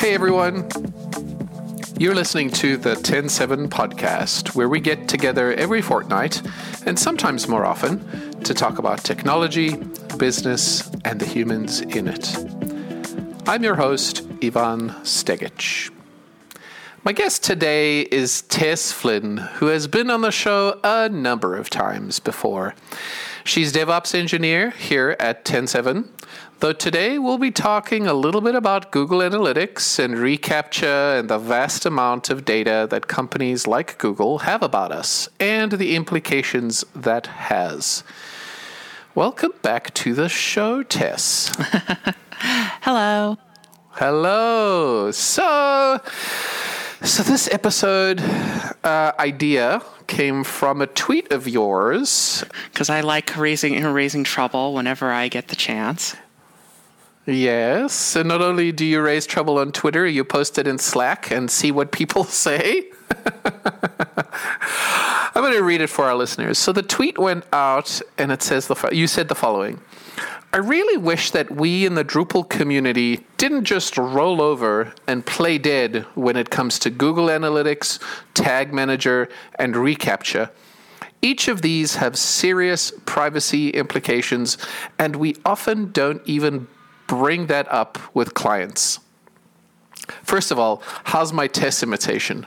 Hey everyone. You're listening to the TEN7 podcast, where we get together every fortnight, and sometimes more often, to talk about technology, business, and the humans in it. I'm your host, Ivan Stegic. My guest today is Tess Flynn, who has been on the show a number of times before. She's DevOps engineer here at TEN7, though today we'll be talking a little bit about Google Analytics and reCAPTCHA and the vast amount of data that companies like Google have about us and the implications that has. Welcome back to the show, Tess. Hello. Hello. So, so this episode uh, idea came from a tweet of yours. Because I like raising raising trouble whenever I get the chance. Yes, and not only do you raise trouble on Twitter, you post it in Slack and see what people say. I'm going to read it for our listeners. So the tweet went out, and it says the you said the following. I really wish that we in the Drupal community didn't just roll over and play dead when it comes to Google Analytics, Tag Manager, and reCAPTCHA. Each of these have serious privacy implications, and we often don't even bring that up with clients. First of all, how's my Tess imitation?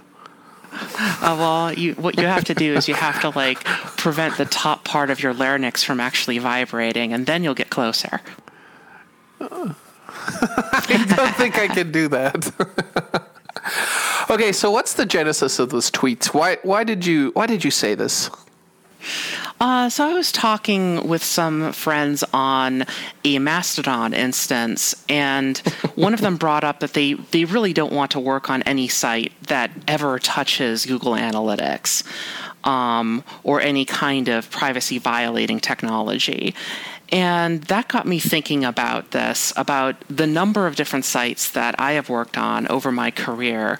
Uh, well, you, what you have to do is you have to like prevent the top part of your larynx from actually vibrating, and then you'll get closer. I don't think I can do that. okay, so what's the genesis of this tweet? Why why did you why did you say this? Uh, so I was talking with some friends on a Mastodon instance, and one of them brought up that they, they really don't want to work on any site that ever touches Google Analytics um, or any kind of privacy violating technology. And that got me thinking about this, about the number of different sites that I have worked on over my career,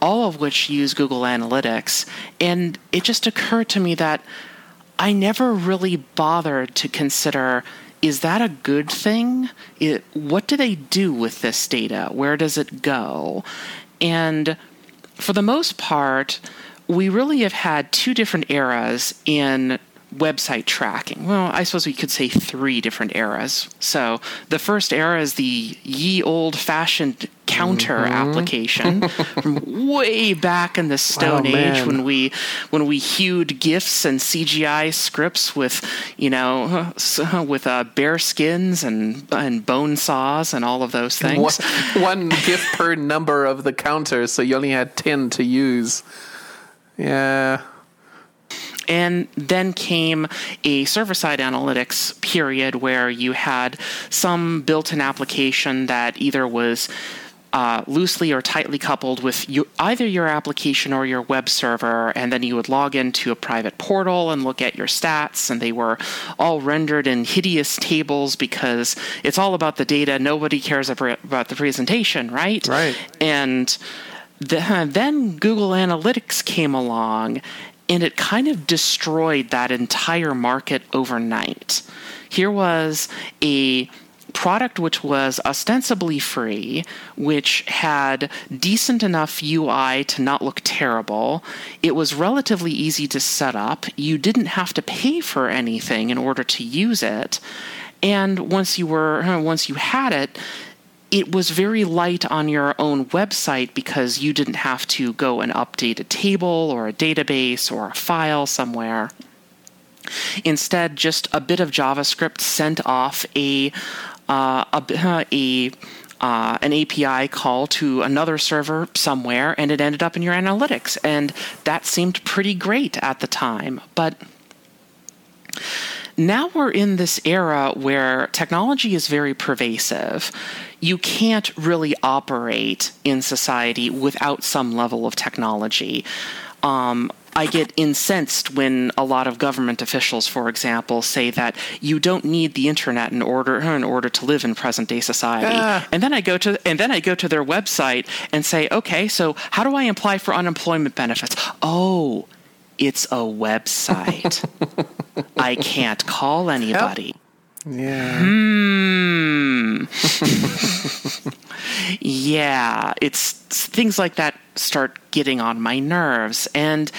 all of which use Google Analytics. And it just occurred to me that I never really bothered to consider is that a good thing? It, what do they do with this data? Where does it go? And for the most part, we really have had two different eras in website tracking. Well, I suppose we could say three different eras. So the first era is the ye old fashioned counter mm-hmm. application from way back in the Stone oh, Age when we when we hued GIFs and CGI scripts with you know with uh, bear skins and and bone saws and all of those things. One, one GIF per number of the counter, so you only had ten to use. Yeah. And then came a server side analytics period where you had some built in application that either was uh, loosely or tightly coupled with you, either your application or your web server, and then you would log into a private portal and look at your stats, and they were all rendered in hideous tables because it's all about the data. Nobody cares about the presentation, right? Right. And the, then Google Analytics came along and it kind of destroyed that entire market overnight. Here was a product which was ostensibly free, which had decent enough UI to not look terrible. It was relatively easy to set up. You didn't have to pay for anything in order to use it. And once you were once you had it, it was very light on your own website because you didn't have to go and update a table or a database or a file somewhere. Instead, just a bit of JavaScript sent off a uh, a, a uh, an API call to another server somewhere, and it ended up in your analytics, and that seemed pretty great at the time, but now we're in this era where technology is very pervasive. You can't really operate in society without some level of technology. Um, I get incensed when a lot of government officials, for example, say that you don't need the internet in order in order to live in present day society. Ah. And then I go to and then I go to their website and say, okay, so how do I apply for unemployment benefits? Oh, it's a website. I can't call anybody. Yep. Yeah. Hmm. Yeah, it's things like that start getting on my nerves. And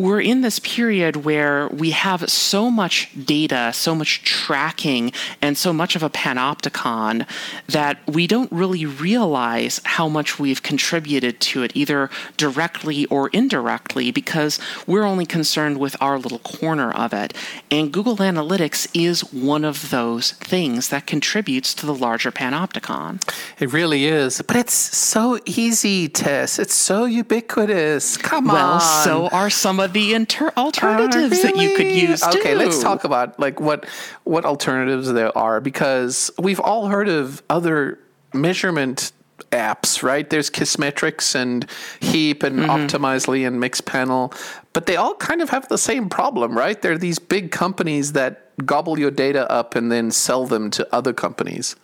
we're in this period where we have so much data, so much tracking, and so much of a panopticon that we don't really realize how much we've contributed to it, either directly or indirectly, because we're only concerned with our little corner of it. And Google Analytics is one of those things that contributes to the larger panopticon. It really is. But it's so easy, Tess. It's so ubiquitous. Come well, on. Well, so are some of the inter- alternatives uh, really? that you could use too. Okay, let's talk about like what what alternatives there are because we've all heard of other measurement apps, right? There's Kissmetrics and Heap and mm-hmm. Optimizely and Mixpanel, but they all kind of have the same problem, right? They're these big companies that gobble your data up and then sell them to other companies.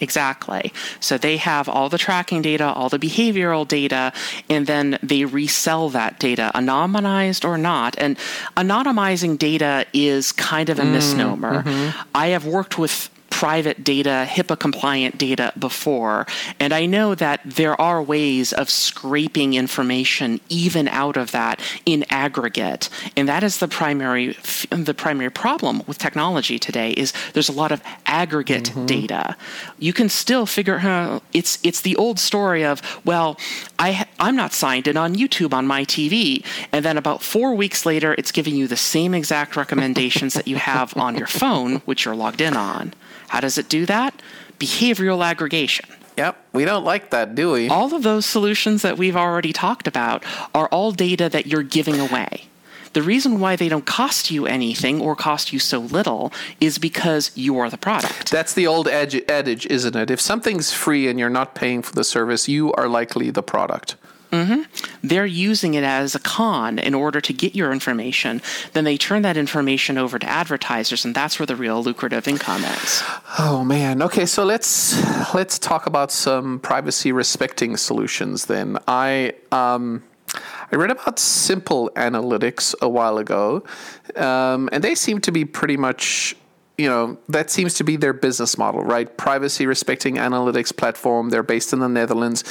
Exactly. So they have all the tracking data, all the behavioral data, and then they resell that data, anonymized or not. And anonymizing data is kind of a mm, misnomer. Mm-hmm. I have worked with private data, HIPAA compliant data before, and I know that there are ways of scraping information even out of that in aggregate, and that is the primary the primary problem with technology today is there's a lot of aggregate mm-hmm. data. You can still figure out it's it's the old story of well, I I'm not signed in on YouTube on my TV, and then about four weeks later, it's giving you the same exact recommendations that you have on your phone, which you're logged in on. How does it do that? Behavioral aggregation. Yep, we don't like that, do we? All of those solutions that we've already talked about are all data that you're giving away. The reason why they don't cost you anything or cost you so little is because you are the product. That's the old adage, isn't it? If something's free and you're not paying for the service, you are likely the product. Mm-hmm. They're using it as a con in order to get your information. Then they turn that information over to advertisers, and that's where the real lucrative income is. Oh man. Okay, so let's let's talk about some privacy respecting solutions. Then I. Um, I read about Simple Analytics a while ago, um, and they seem to be pretty much you know that seems to be their business model, right? Privacy respecting analytics platform. They're based in the Netherlands.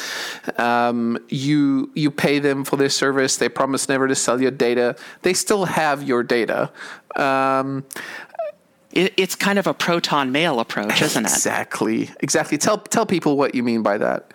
Um, you you pay them for their service. They promise never to sell your data. They still have your data. Um, it, it's kind of a proton mail approach, isn't it? Exactly. Exactly. Tell tell people what you mean by that.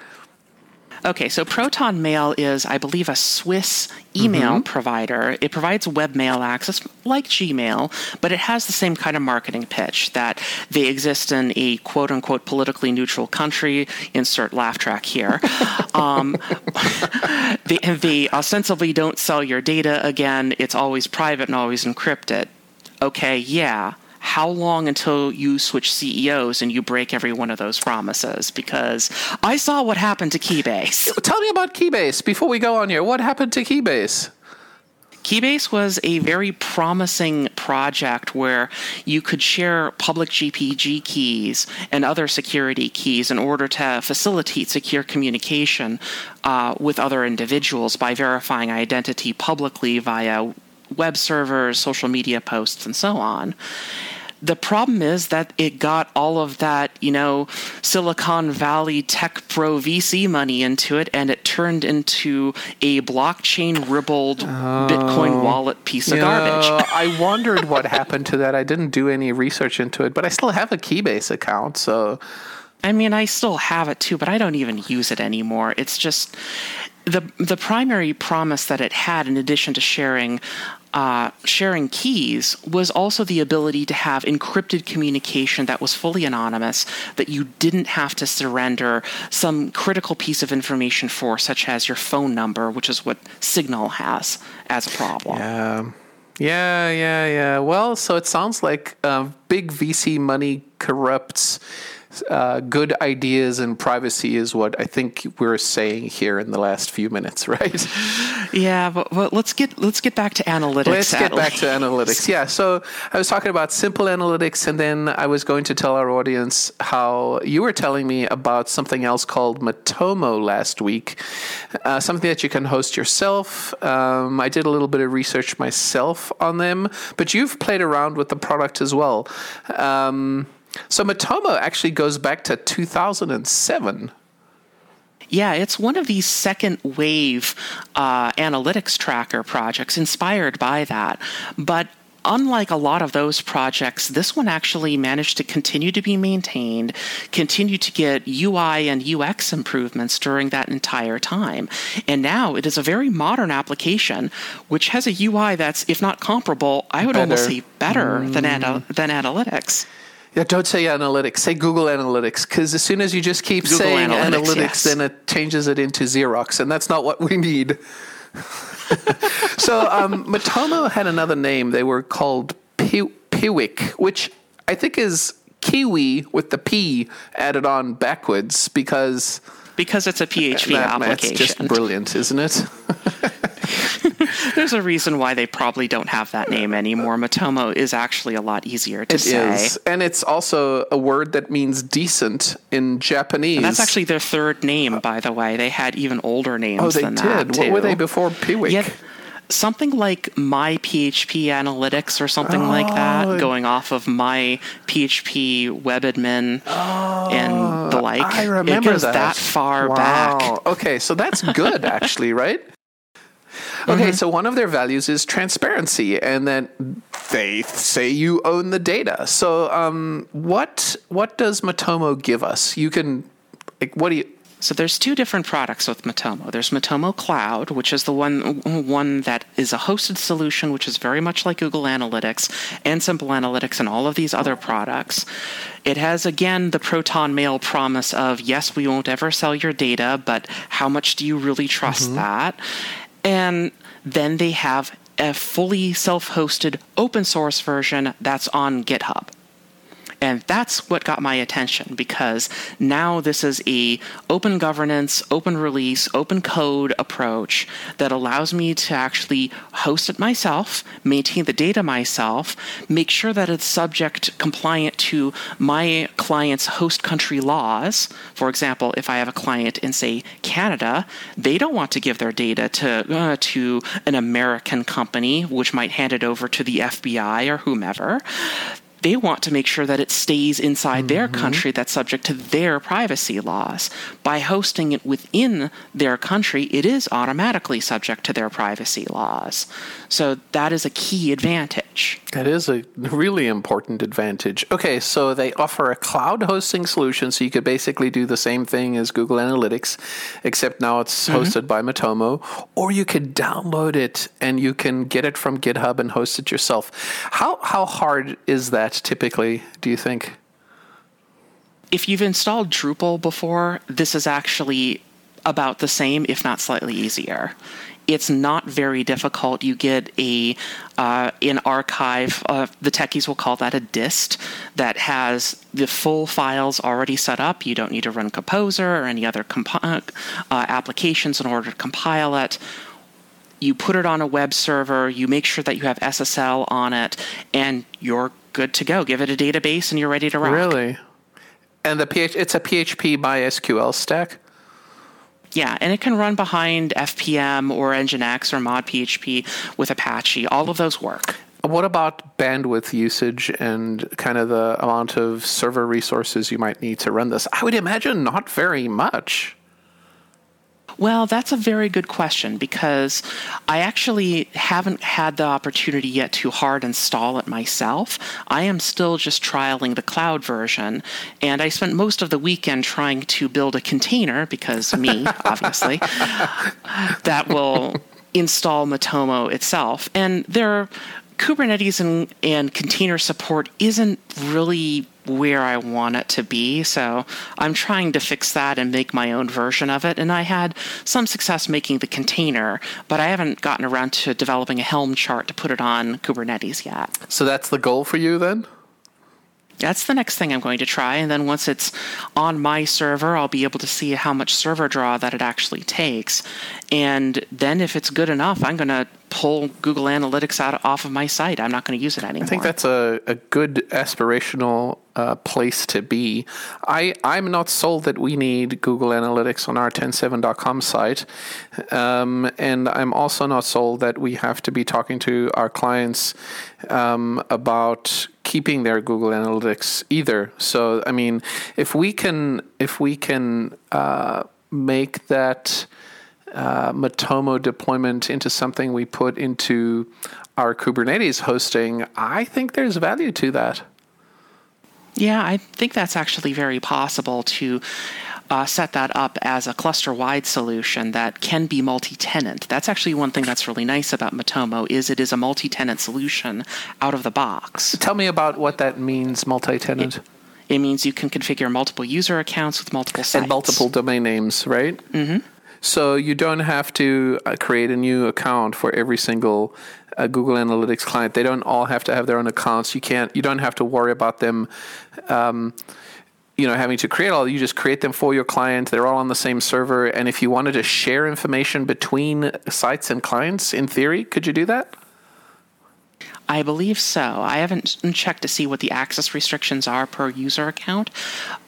Okay, so ProtonMail is, I believe, a Swiss email mm-hmm. provider. It provides webmail access like Gmail, but it has the same kind of marketing pitch that they exist in a quote unquote politically neutral country. Insert laugh track here. um, they, they ostensibly don't sell your data again. It's always private and always encrypted. Okay, yeah how long until you switch CEOs and you break every one of those promises? Because I saw what happened to Keybase. Tell me about Keybase before we go on here. What happened to Keybase? Keybase was a very promising project where you could share public GPG keys and other security keys in order to facilitate secure communication uh, with other individuals by verifying identity publicly via web servers, social media posts, and so on. The problem is that it got all of that, you know, Silicon Valley tech pro VC money into it, and it turned into a blockchain ribbled oh, Bitcoin wallet piece of garbage. I wondered what happened to that. I didn't do any research into it, but I still have a Keybase account, so. I mean, I still have it too, but I don't even use it anymore. It's just the the primary promise that it had, in addition to sharing uh, sharing keys was also the ability to have encrypted communication that was fully anonymous, that you didn't have to surrender some critical piece of information for, such as your phone number, which is what Signal has as a problem. Yeah. Yeah, yeah, yeah. Well, so it sounds like uh, big VC money corrupts uh, good ideas and privacy is what I think we're saying here in the last few minutes, right? Yeah, but, but let's get let's get back to analytics. Let's get back to analytics. Yeah, so I was talking about simple analytics, and then I was going to tell our audience how you were telling me about something else called Matomo last week, uh, something that you can host yourself. Um, I did a little bit of research myself on them, but you've played around with the product as well. Um, So Matomo actually goes back to 2007. Yeah, it's one of these second wave uh, analytics tracker projects inspired by that. But unlike a lot of those projects, this one actually managed to continue to be maintained, continue to get UI and UX improvements during that entire time. And now it is a very modern application, which has a UI that's, if not comparable, I would Better. almost say better Mm. than, ana- than analytics. Yeah, don't say analytics. Say Google Analytics, because as soon as you just keep Google saying Analytics, analytics, yes. then it changes it into Xerox, and that's not what we need. so um, Matomo had another name. They were called Pi- Piwik, which I think is Kiwi with the P added on backwards because Because it's a PHP that- that's application. just brilliant, isn't it? There's a reason why they probably don't have that name anymore. Matomo is actually a lot easier to It say. is, and it's also a word that means decent in Japanese. That's actually their third name, by the way. They had even older names oh, they than did. that. What were they before Piwik? Yeah, something like my PHP Analytics or something like Oh. that, going off of my PHP web admin and the oh, like. Oh, I remember it goes that. far wow. back. Okay, so that's good, actually, right? Okay, Mm-hmm. so one of their values is transparency, and then they say you own the data. So, um, what what does Matomo give us? You can, like, what do you? So there's two different products with Matomo. There's Matomo Cloud, which is the one one that is a hosted solution, which is very much like Google Analytics and Simple Analytics and all of these other products. It has again the ProtonMail promise of yes, we won't ever sell your data, but how much do you really trust that? And then they have a fully self-hosted open source version that's on GitHub. And that's what got my attention because now this is a open governance, open release, open code approach that allows me to actually host it myself, maintain the data myself, make sure that it's subject compliant to my client's host country laws. For example, if I have a client in say Canada, they don't want to give their data to uh, to an American company which might hand it over to the FBI or whomever they want to make sure that it stays inside their mm-hmm. country that's subject to their privacy laws. By hosting it within their country, it is automatically subject to their privacy laws. So that is a key advantage. That is a really important advantage. Okay, so they offer a cloud hosting solution, so you could basically do the same thing as Google Analytics, except now it's mm-hmm. hosted by Matomo, or you could download it and you can get it from GitHub and host it yourself. How how hard is that typically? Do you think? If you've installed Drupal before, this is actually about the same, if not slightly easier. It's not very difficult. You get a uh, an archive. Uh, the techies will call that a dist that has the full files already set up. You don't need to run Composer or any other compi- uh, applications in order to compile it you put it on a web server, you make sure that you have SSL on it, and you're good to go. Give it a database, and you're ready to rock. Really? And the PH, it's a PHP MySQL stack. Yeah, and it can run behind FPM or Nginx or Mod PHP with Apache. All of those work. What about bandwidth usage and kind of the amount of server resources you might need to run this? I would imagine not very much. Well, that's a very good question because I actually haven't had the opportunity yet to hard install it myself. I am still just trialing the cloud version, and I spent most of the weekend trying to build a container because me, obviously, that will install Matomo itself. And there Kubernetes and, and container support isn't really where I want it to be. So I'm trying to fix that and make my own version of it. And I had some success making the container, but I haven't gotten around to developing a Helm chart to put it on Kubernetes yet. So that's the goal for you then? That's the next thing I'm going to try. And then once it's on my server, I'll be able to see how much server draw that it actually takes. And then if it's good enough, I'm going to pull Google Analytics out off of my site. I'm not going to use it anymore. I think that's a, a good aspirational uh, place to be. I, I'm not sold that we need Google Analytics on our TEN7.com site. Um, and I'm also not sold that we have to be talking to our clients um, about keeping their Google Analytics either. So I mean, if we can if we can uh, make that uh, Matomo deployment into something we put into our Kubernetes hosting, I think there's value to that. Yeah, I think that's actually very possible to uh, set that up as a cluster-wide solution that can be multi-tenant. That's actually one thing that's really nice about Matomo is it is a multi-tenant solution out of the box. Tell me about what that means, multi-tenant. It, it means you can configure multiple user accounts with multiple sites and multiple domain names, right? Mm-hmm. So you don't have to uh, create a new account for every single uh, Google Analytics client. They don't all have to have their own accounts. You can't. You don't have to worry about them. Um, you know, having to create all, you just create them for your client. They're all on the same server. And if you wanted to share information between sites and clients, in theory, could you do that? I believe so. I haven't checked to see what the access restrictions are per user account.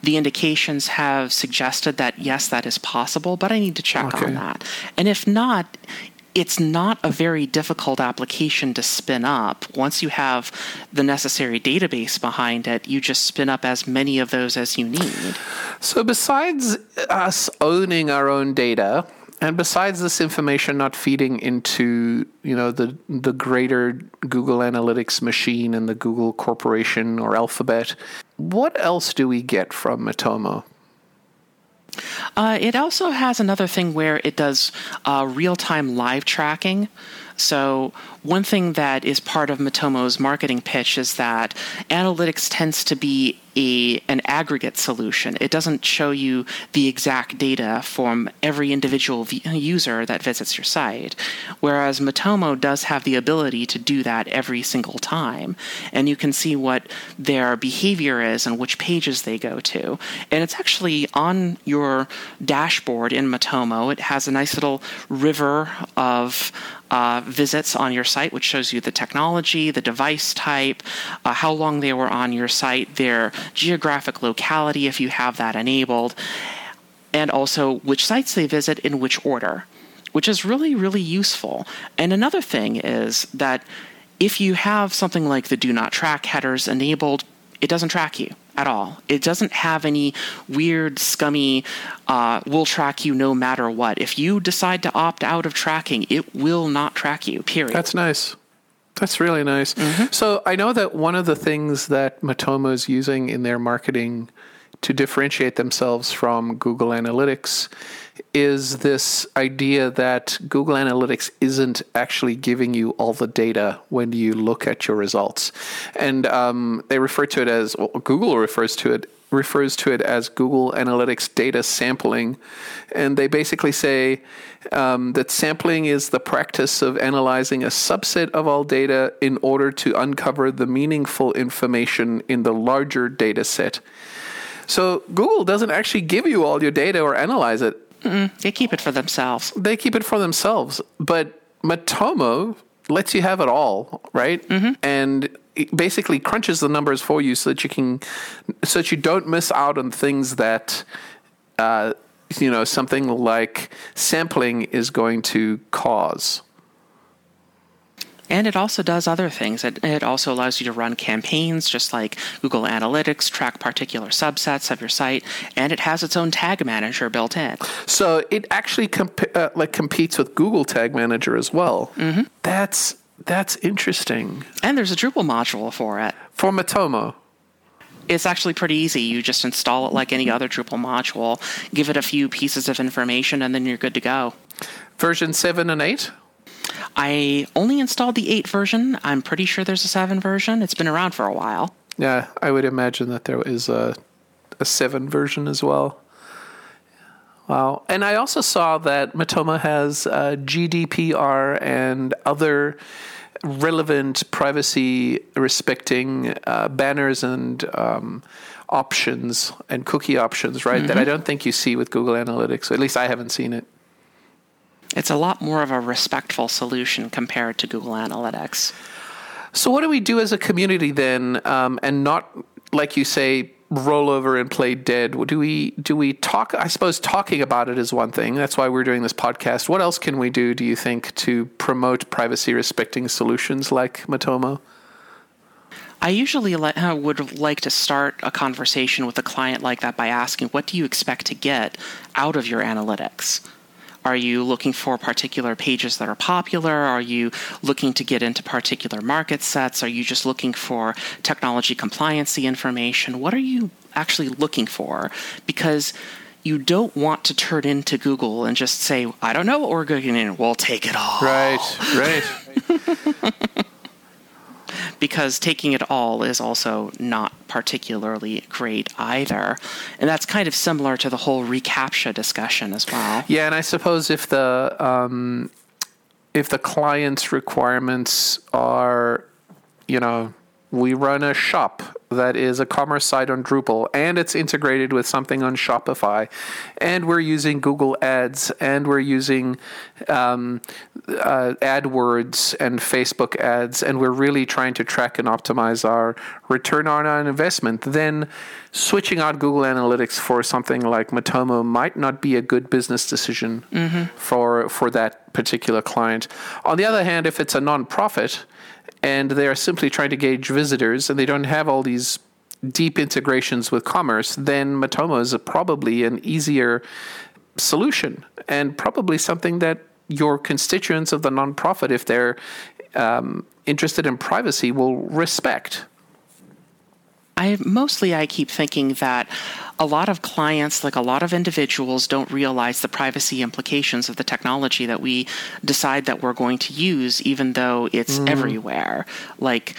The indications have suggested that yes, that is possible, but I need to check okay. on that. And if not, it's not a very difficult application to spin up. Once you have the necessary database behind it, you just spin up as many of those as you need. So, besides us owning our own data, and besides this information not feeding into you know the the greater Google Analytics machine and the Google corporation or alphabet, what else do we get from Matomo? Uh, it also has another thing where it does uh, real time live tracking. So, one thing that is part of Matomo's marketing pitch is that analytics tends to be a an aggregate solution. It doesn't show you the exact data from every individual v- user that visits your site, whereas Matomo does have the ability to do that every single time, and you can see what their behavior is and which pages they go to. And it's actually on your dashboard in Matomo. It has a nice little river of uh, visits on your site, which shows you the technology, the device type, uh, how long they were on your site, their geographic locality if you have that enabled, and also which sites they visit in which order, which is really, really useful. And another thing is that if you have something like the do not track headers enabled, it doesn't track you at all. It doesn't have any weird, scummy, uh, will track you no matter what. If you decide to opt out of tracking, it will not track you, period. That's nice. That's really nice. Mm-hmm. So I know that one of the things that Matomo is using in their marketing to differentiate themselves from Google Analytics is this idea that Google Analytics isn't actually giving you all the data when you look at your results, and um, they refer to it as well, Google refers to it refers to it as Google Analytics data sampling, and they basically say um, that sampling is the practice of analyzing a subset of all data in order to uncover the meaningful information in the larger data set. So Google doesn't actually give you all your data or analyze it. Mm-mm. They keep it for themselves. They keep it for themselves. But Matomo lets you have it all, right? mm-hmm. And basically crunches the numbers for you so that you can, so that you don't miss out on things that, uh, you know, something like sampling is going to cause. And it also does other things. It, it also allows you to run campaigns, just like Google Analytics, track particular subsets of your site, and it has its own tag manager built in. So it actually comp- uh, like competes with Google Tag Manager as well. Mm-hmm. That's that's interesting. And there's a Drupal module for it for Matomo. It's actually pretty easy. You just install it like any other Drupal module, give it a few pieces of information, and then you're good to go. Version seven and eight. I only installed the 8 version. I'm pretty sure there's a 7 version. It's been around for a while. Yeah, I would imagine that there is a, a 7 version as well. Wow. And I also saw that Matomo has uh, GDPR and other relevant privacy respecting uh, banners and um, options and cookie options, right? Mm-hmm. That I don't think you see with Google Analytics. At least I haven't seen it. It's a lot more of a respectful solution compared to Google Analytics. So, what do we do as a community then, um, and not like you say, roll over and play dead? Do we do we talk? I suppose talking about it is one thing. That's why we're doing this podcast. What else can we do? Do you think to promote privacy respecting solutions like Matomo? I usually li- uh, would like to start a conversation with a client like that by asking, what do you expect to get out of your analytics? Are you looking for particular pages that are popular? Are you looking to get into particular market sets? Are you just looking for technology compliancy information? What are you actually looking for? Because you don't want to turn into Google and just say, I don't know what we're going in. We'll take it all. Right, right. because taking it all is also not particularly great either. And that's kind of similar to the whole reCAPTCHA discussion as well. Yeah, and I suppose if the um, if the client's requirements are, you know, we run a shop that is a commerce site on Drupal and it's integrated with something on Shopify, and we're using Google Ads and we're using um, uh, AdWords and Facebook ads, and we're really trying to track and optimize our return on our investment, then switching out Google Analytics for something like Matomo might not be a good business decision mm-hmm. for for that particular client. On the other hand, if it's a nonprofit and they are simply trying to gauge visitors and they don't have all these deep integrations with commerce, then Matomo is probably an easier solution and probably something that your constituents of the nonprofit, if they're um, interested in privacy, will respect. I mostly I keep thinking that a lot of clients, like a lot of individuals, don't realize the privacy implications of the technology that we decide that we're going to use, even though it's mm. everywhere. Like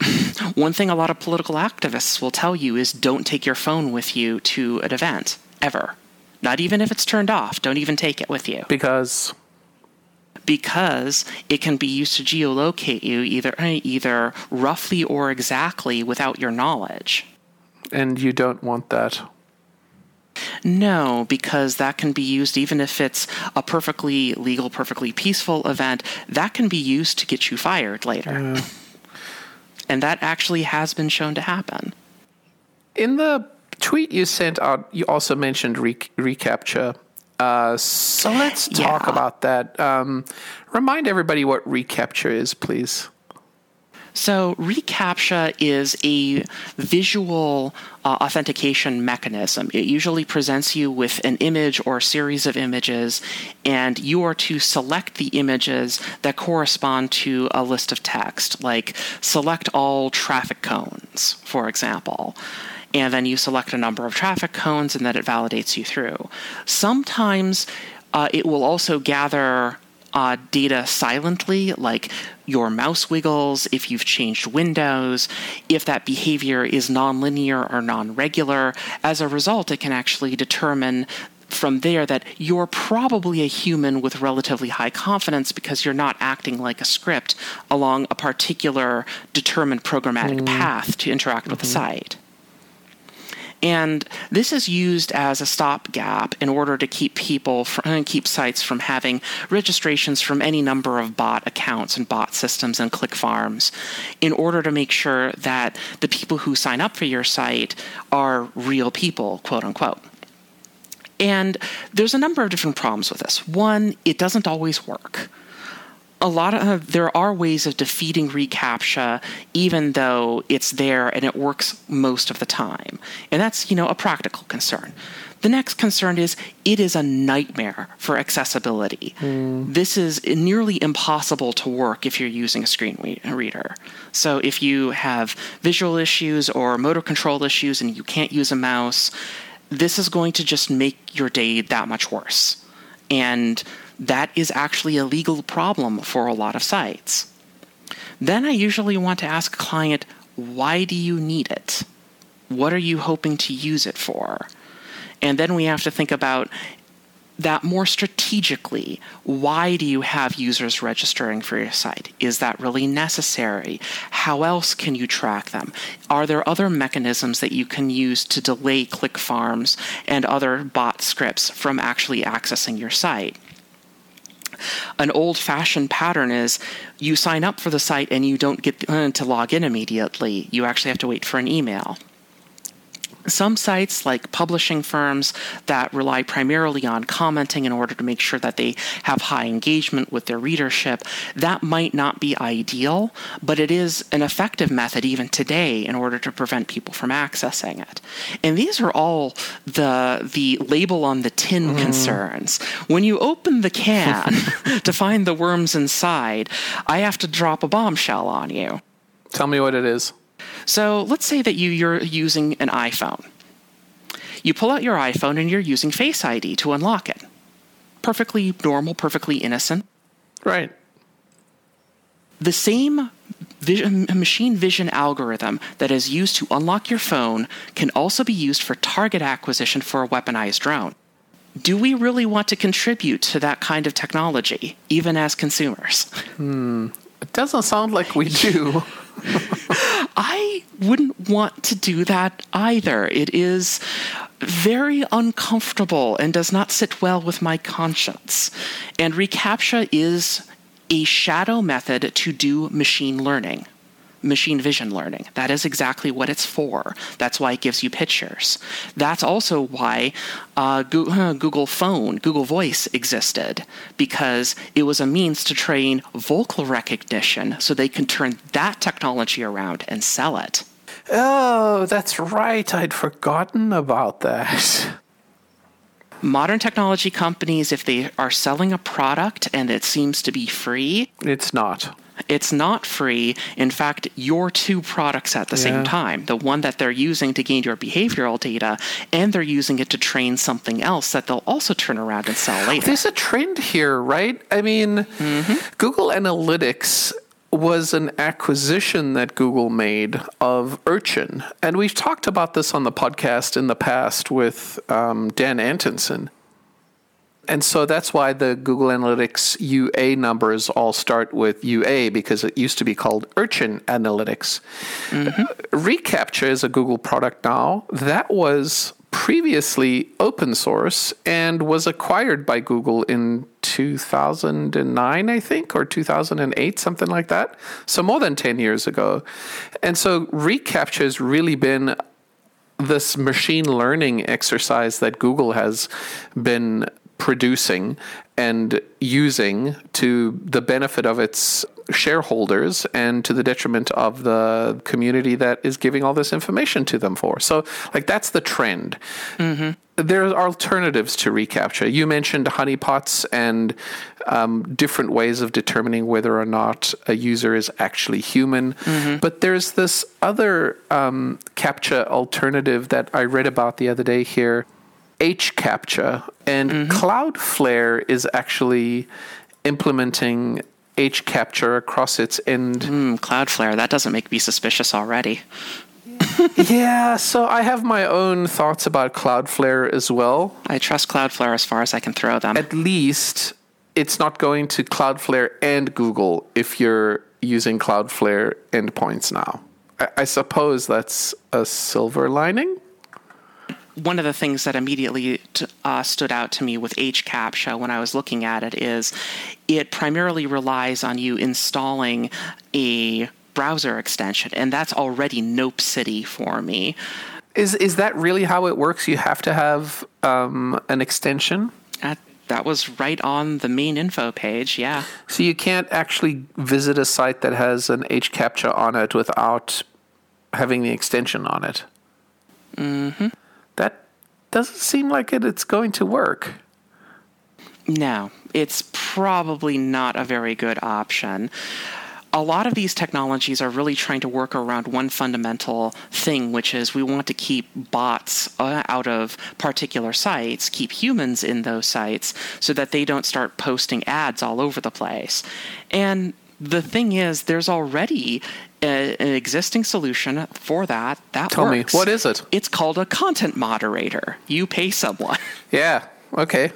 one thing a lot of political activists will tell you is don't take your phone with you to an event ever. Not even if it's turned off. Don't even take it with you. Because because it can be used to geolocate you either either roughly or exactly without your knowledge. And you don't want that. No, because that can be used even if it's a perfectly legal, perfectly peaceful event, that can be used to get you fired later. Yeah. And that actually has been shown to happen. In the tweet you sent out, you also mentioned re- reCAPTCHA. Uh, so let's talk yeah. about that. Um, remind everybody what reCAPTCHA is, please. So, reCAPTCHA is a visual uh, authentication mechanism. It usually presents you with an image or a series of images, and you are to select the images that correspond to a list of text, like select all traffic cones, for example and then you select a number of traffic cones and then it validates you through. Sometimes uh, it will also gather uh, data silently, like your mouse wiggles, if you've changed windows, if that behavior is nonlinear or non-regular. As a result, it can actually determine from there that you're probably a human with relatively high confidence because you're not acting like a script along a particular determined programmatic mm. path to interact mm-hmm. with the mm-hmm. site. And this is used as a stopgap in order to keep people from, uh, keep sites from having registrations from any number of bot accounts and bot systems and click farms in order to make sure that the people who sign up for your site are real people, quote unquote. And there's a number of different problems with this. One, it doesn't always work a lot of there are ways of defeating reCAPTCHA even though it's there and it works most of the time. And that's you know a practical concern. The next concern is it is a nightmare for accessibility. Mm. this is nearly impossible to work if you're using a screen reader. So if you have visual issues or motor control issues and you can't use a mouse this is going to just make your day that much worse and that is actually a legal problem for a lot of sites. Then I usually want to ask a client, why do you need it? What are you hoping to use it for? And then we have to think about that more strategically. Why do you have users registering for your site? Is that really necessary? How else can you track them? Are there other mechanisms that you can use to delay click farms and other bot scripts from actually accessing your site? An old fashioned pattern is you sign up for the site and you don't get uh, to log in immediately. You actually have to wait for an email. Some sites, like publishing firms that rely primarily on commenting in order to make sure that they have high engagement with their readership, that might not be ideal, but it is an effective method even today in order to prevent people from accessing it. And these are all the the label on the tin mm. concerns. When you open the can to find the worms inside, I have to drop a bombshell on you. Tell me what it is. So let's say that you, you're using an iPhone. You pull out your iPhone and you're using Face ID to unlock it. Perfectly normal, perfectly innocent. Right. The same vision, machine vision algorithm that is used to unlock your phone can also be used for target acquisition for a weaponized drone. Do we really want to contribute to that kind of technology, even as consumers? Hmm. It doesn't sound like we do. I wouldn't want to do that either. It is very uncomfortable and does not sit well with my conscience. And reCAPTCHA is a shadow method to do machine learning machine vision learning. That is exactly what it's for. That's why it gives you pictures. That's also why uh, Google Phone, Google Voice existed, because it was a means to train vocal recognition so they can turn that technology around and sell it. Oh, that's right. I'd forgotten about that. Modern technology companies, if they are selling a product and it seems to be free, it's not it's not free. In fact, your two products at the yeah. same time the one that they're using to gain your behavioral data, and they're using it to train something else that they'll also turn around and sell later. There's a trend here, right? I mean, mm-hmm. Google Analytics was an acquisition that Google made of Urchin. And we've talked about this on the podcast in the past with um, Dan Antonson. And so that's why the Google Analytics UA numbers all start with UA because it used to be called Urchin Analytics. Mm-hmm. reCAPTCHA is a Google product now. That was previously open source and was acquired by Google in 2009, I think, or 2008, something like that. So more than 10 years ago. And so reCAPTCHA has really been this machine learning exercise that Google has been producing and using to the benefit of its shareholders and to the detriment of the community that is giving all this information to them for. So, like, that's the trend. Mm-hmm. There are alternatives to reCAPTCHA. You mentioned honeypots and um, different ways of determining whether or not a user is actually human. Mm-hmm. But there's this other um, CAPTCHA alternative that I read about the other day here HCAPTCHA, and mm-hmm. Cloudflare is actually implementing HCAPTCHA across its end. Mm, Cloudflare, that doesn't make me suspicious already. yeah, so I have my own thoughts about Cloudflare as well. I trust Cloudflare as far as I can throw them. At least it's not going to Cloudflare and Google if you're using Cloudflare endpoints now. I, I suppose that's a silver lining one of the things that immediately uh, stood out to me with HCAPTCHA when I was looking at it is it primarily relies on you installing a browser extension, and that's already Nope City for me. Is is that really how it works? You have to have um, an extension. At, that was right on the main info page. Yeah. So you can't actually visit a site that has an HCAPTCHA on it without having the extension on it. Mm-hmm that doesn't seem like it, it's going to work. No, it's probably not a very good option. A lot of these technologies are really trying to work around one fundamental thing, which is we want to keep bots uh, out of particular sites, keep humans in those sites, so that they don't start posting ads all over the place. And the thing is, there's already a, an existing solution for that. That Tell works. me, what is it? It's called a content moderator. You pay someone. Yeah. Okay.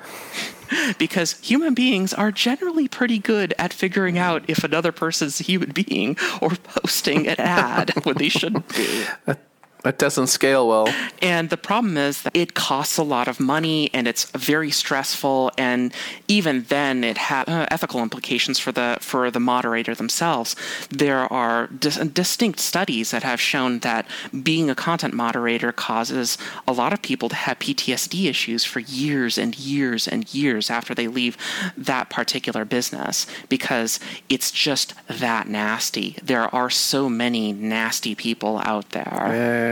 because human beings are generally pretty good at figuring out if another person's a human being or posting an ad when they shouldn't be. That doesn't scale well. And the problem is that it costs a lot of money and it's very stressful. And even then, it has uh, ethical implications for the for the moderator themselves. There are dis- distinct studies that have shown that being a content moderator causes a lot of people to have PTSD issues for years and years and years after they leave that particular business because it's just that nasty. There are so many nasty people out there.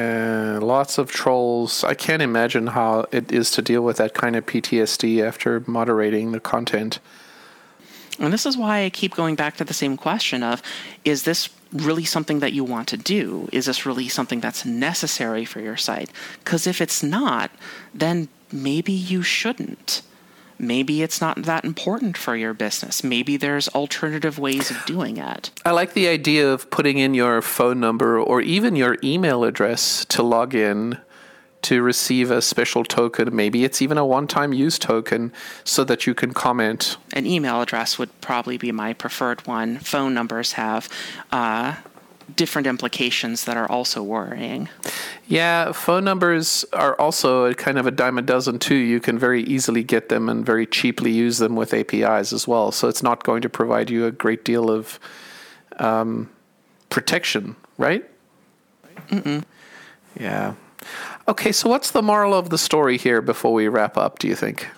Lots of trolls. I can't imagine how it is to deal with that kind of PTSD after moderating the content. And this is why I keep going back to the same question of is this really something that you want to do? Is this really something that's necessary for your site? Because if it's not, then maybe you shouldn't maybe it's not that important for your business. Maybe there's alternative ways of doing it. I like the idea of putting in your phone number or even your email address to log in to receive a special token. Maybe it's even a one time use token so that you can comment. An email address would probably be my preferred one. Phone numbers have uh, different implications that are also worrying. Yeah, phone numbers are also kind of a dime a dozen too. You can very easily get them and very cheaply use them with APIs as well. So it's not going to provide you a great deal of um, protection, right? Mm-mm. Yeah. Okay, so what's the moral of the story here before we wrap up, do you think?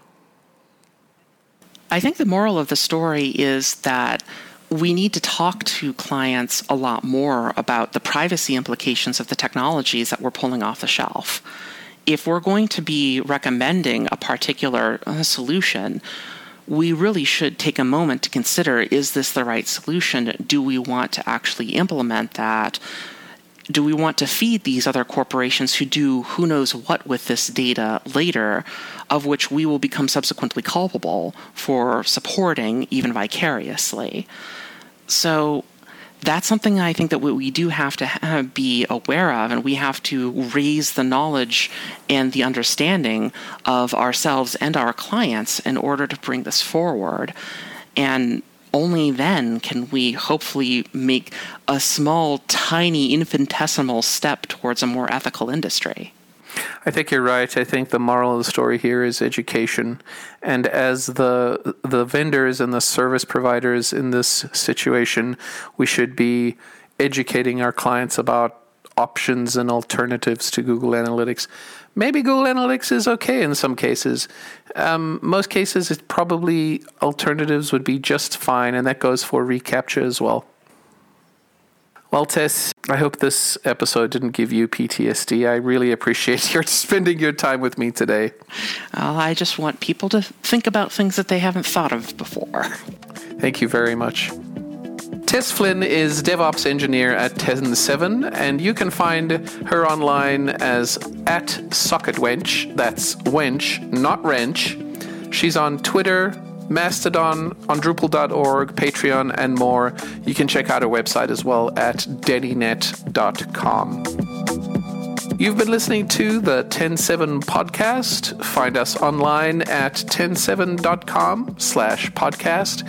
I think the moral of the story is that we need to talk to clients a lot more about the privacy implications of the technologies that we're pulling off the shelf. If we're going to be recommending a particular uh, solution, we really should take a moment to consider is this the right solution? Do we want to actually implement that? Do we want to feed these other corporations who do who knows what with this data later, of which we will become subsequently culpable for supporting, even vicariously? So that's something I think that we do have to be aware of, and we have to raise the knowledge and the understanding of ourselves and our clients in order to bring this forward. And only then can we hopefully make a small, tiny, infinitesimal step towards a more ethical industry. I think you're right. I think the moral of the story here is education, and as the the vendors and the service providers in this situation, we should be educating our clients about options and alternatives to Google Analytics. Maybe Google Analytics is okay in some cases. Um, most cases, it probably alternatives would be just fine, and that goes for reCAPTCHA as well. Well, Tess, I hope this episode didn't give you PTSD. I really appreciate your spending your time with me today. Well, I just want people to think about things that they haven't thought of before. Thank you very much. Tess Flynn is DevOps engineer at Ten7, and you can find her online as at SocketWench. That's wench, not wrench. She's on Twitter, Mastodon, on Drupal.org, Patreon, and more. You can check out our website as well at deninet.com. You've been listening to the Ten7 podcast. Find us online at ten7.com slash podcast.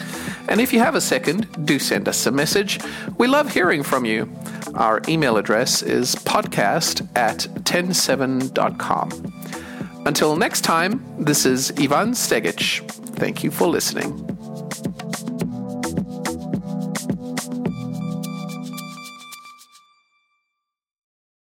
And if you have a second, do send us a message. We love hearing from you. Our email address is podcast at ten7.com. Until next time, this is Ivan Stegic. Thank you for listening.